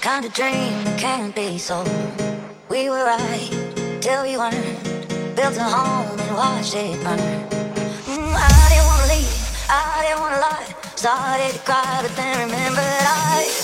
Kind of dream can't be sold. We were right till we weren't. Built a home and watched it burn. Mm, I didn't wanna leave, I didn't wanna lie. Started to cry, but then remembered I.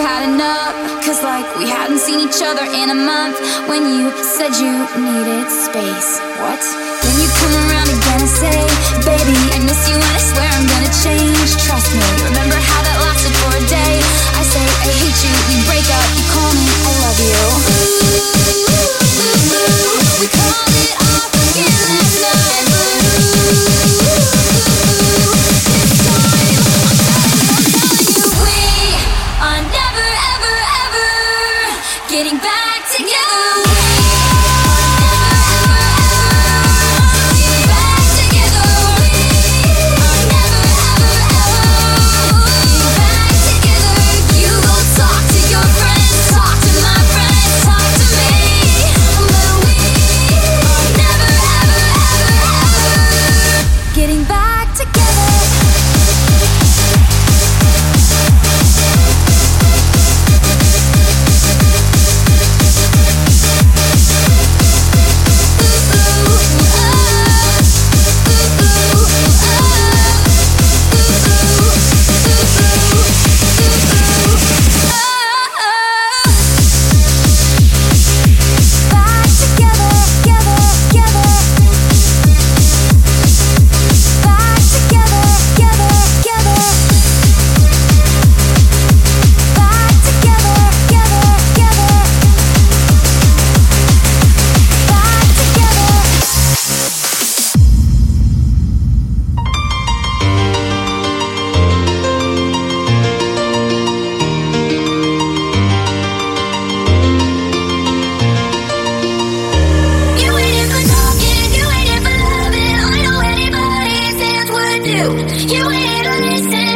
I've had enough. Cause, like, we hadn't seen each other in a month when you said you needed space. What? Then you come around again and say, Baby, I miss you and I swear I'm gonna change. Trust me, remember how that lasted for a day? I say, I hate you, you break up, you call me, I love you. We call do. You ain't listen.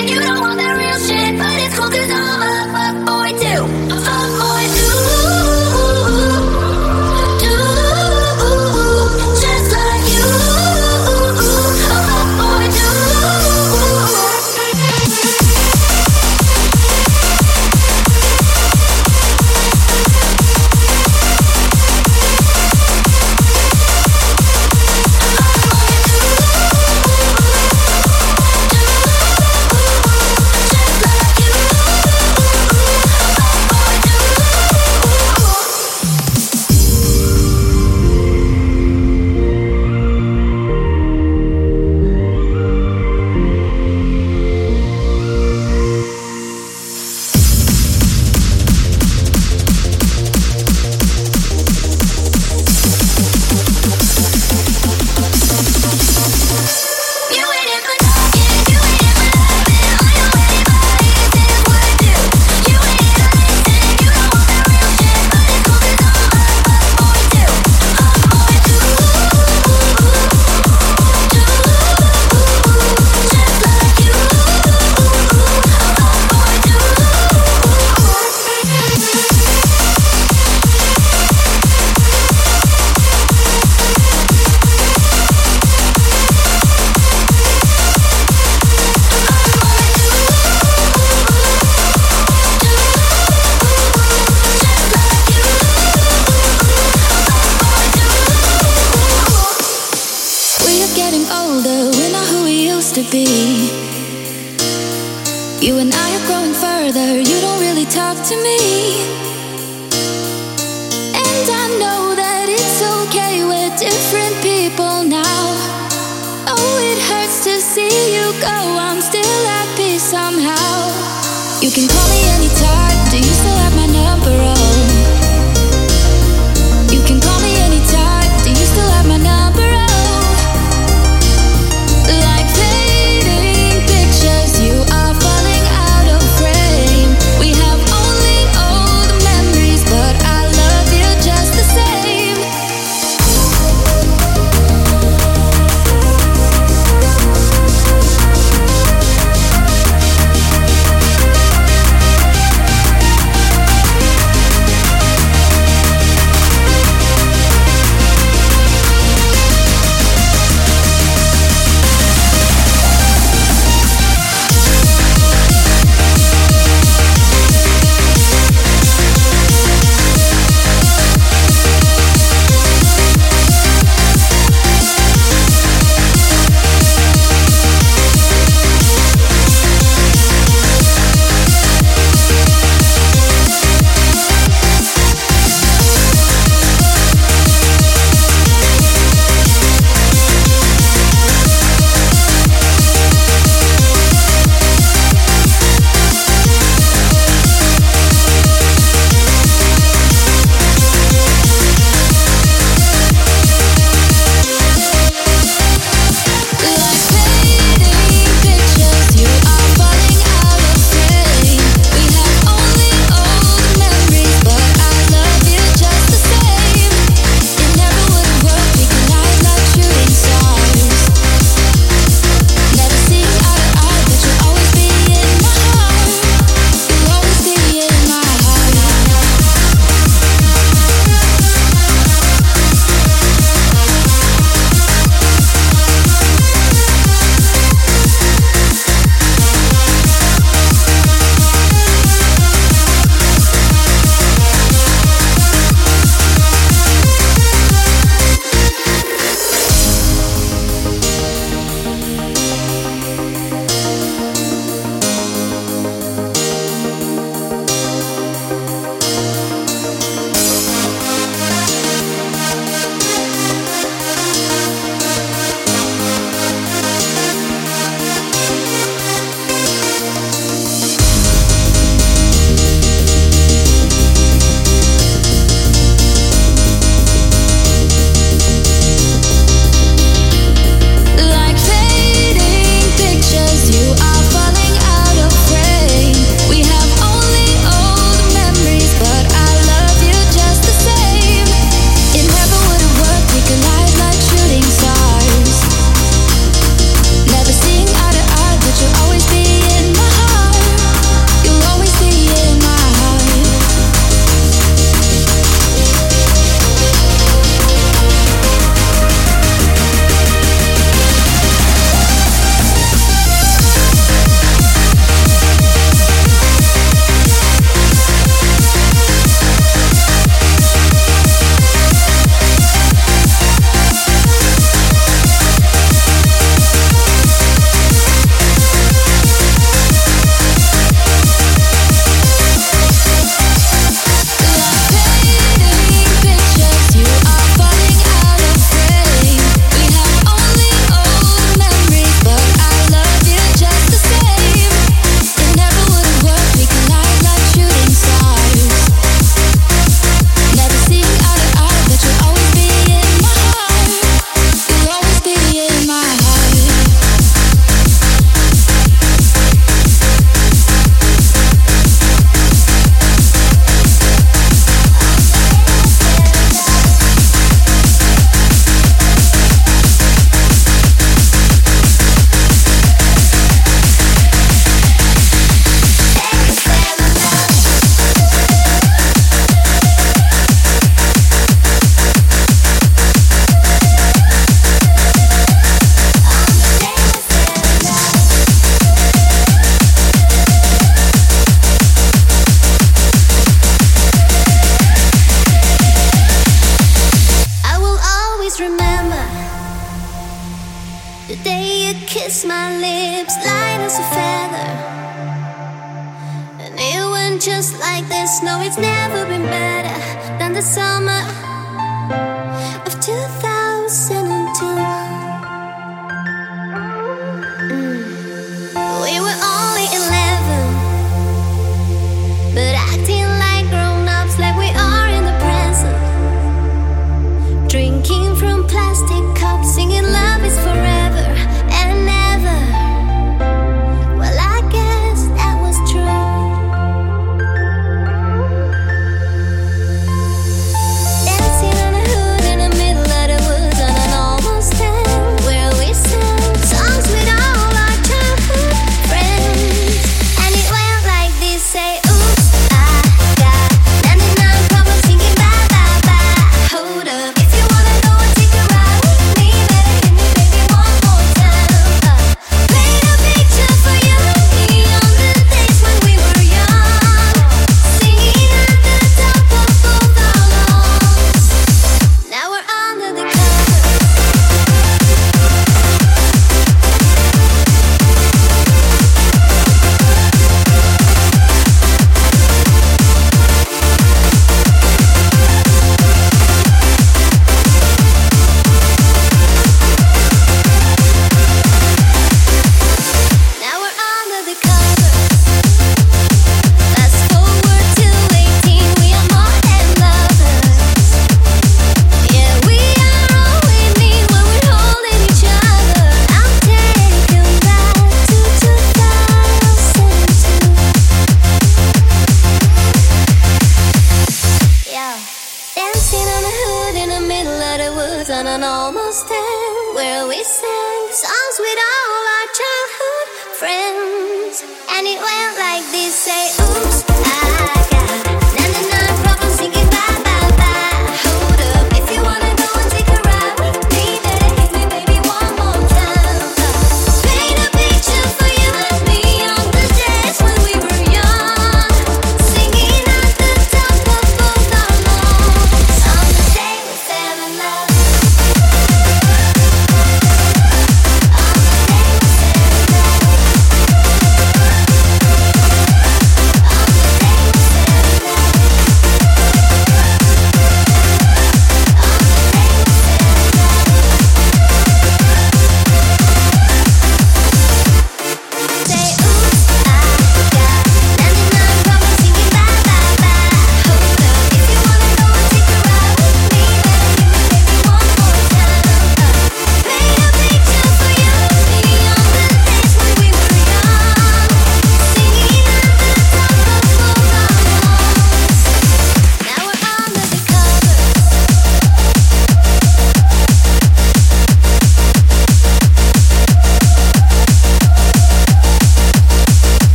I'm still happy somehow. You can call me anytime. Do you still have my number? Oh.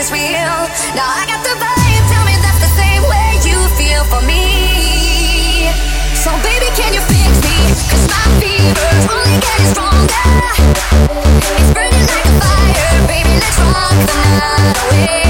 Is real. Now I got the vibe, tell me that's the same way you feel for me. So baby, can you fix me? Cause my fever's only getting stronger. It's burning like a fire, baby, let's rock the night away.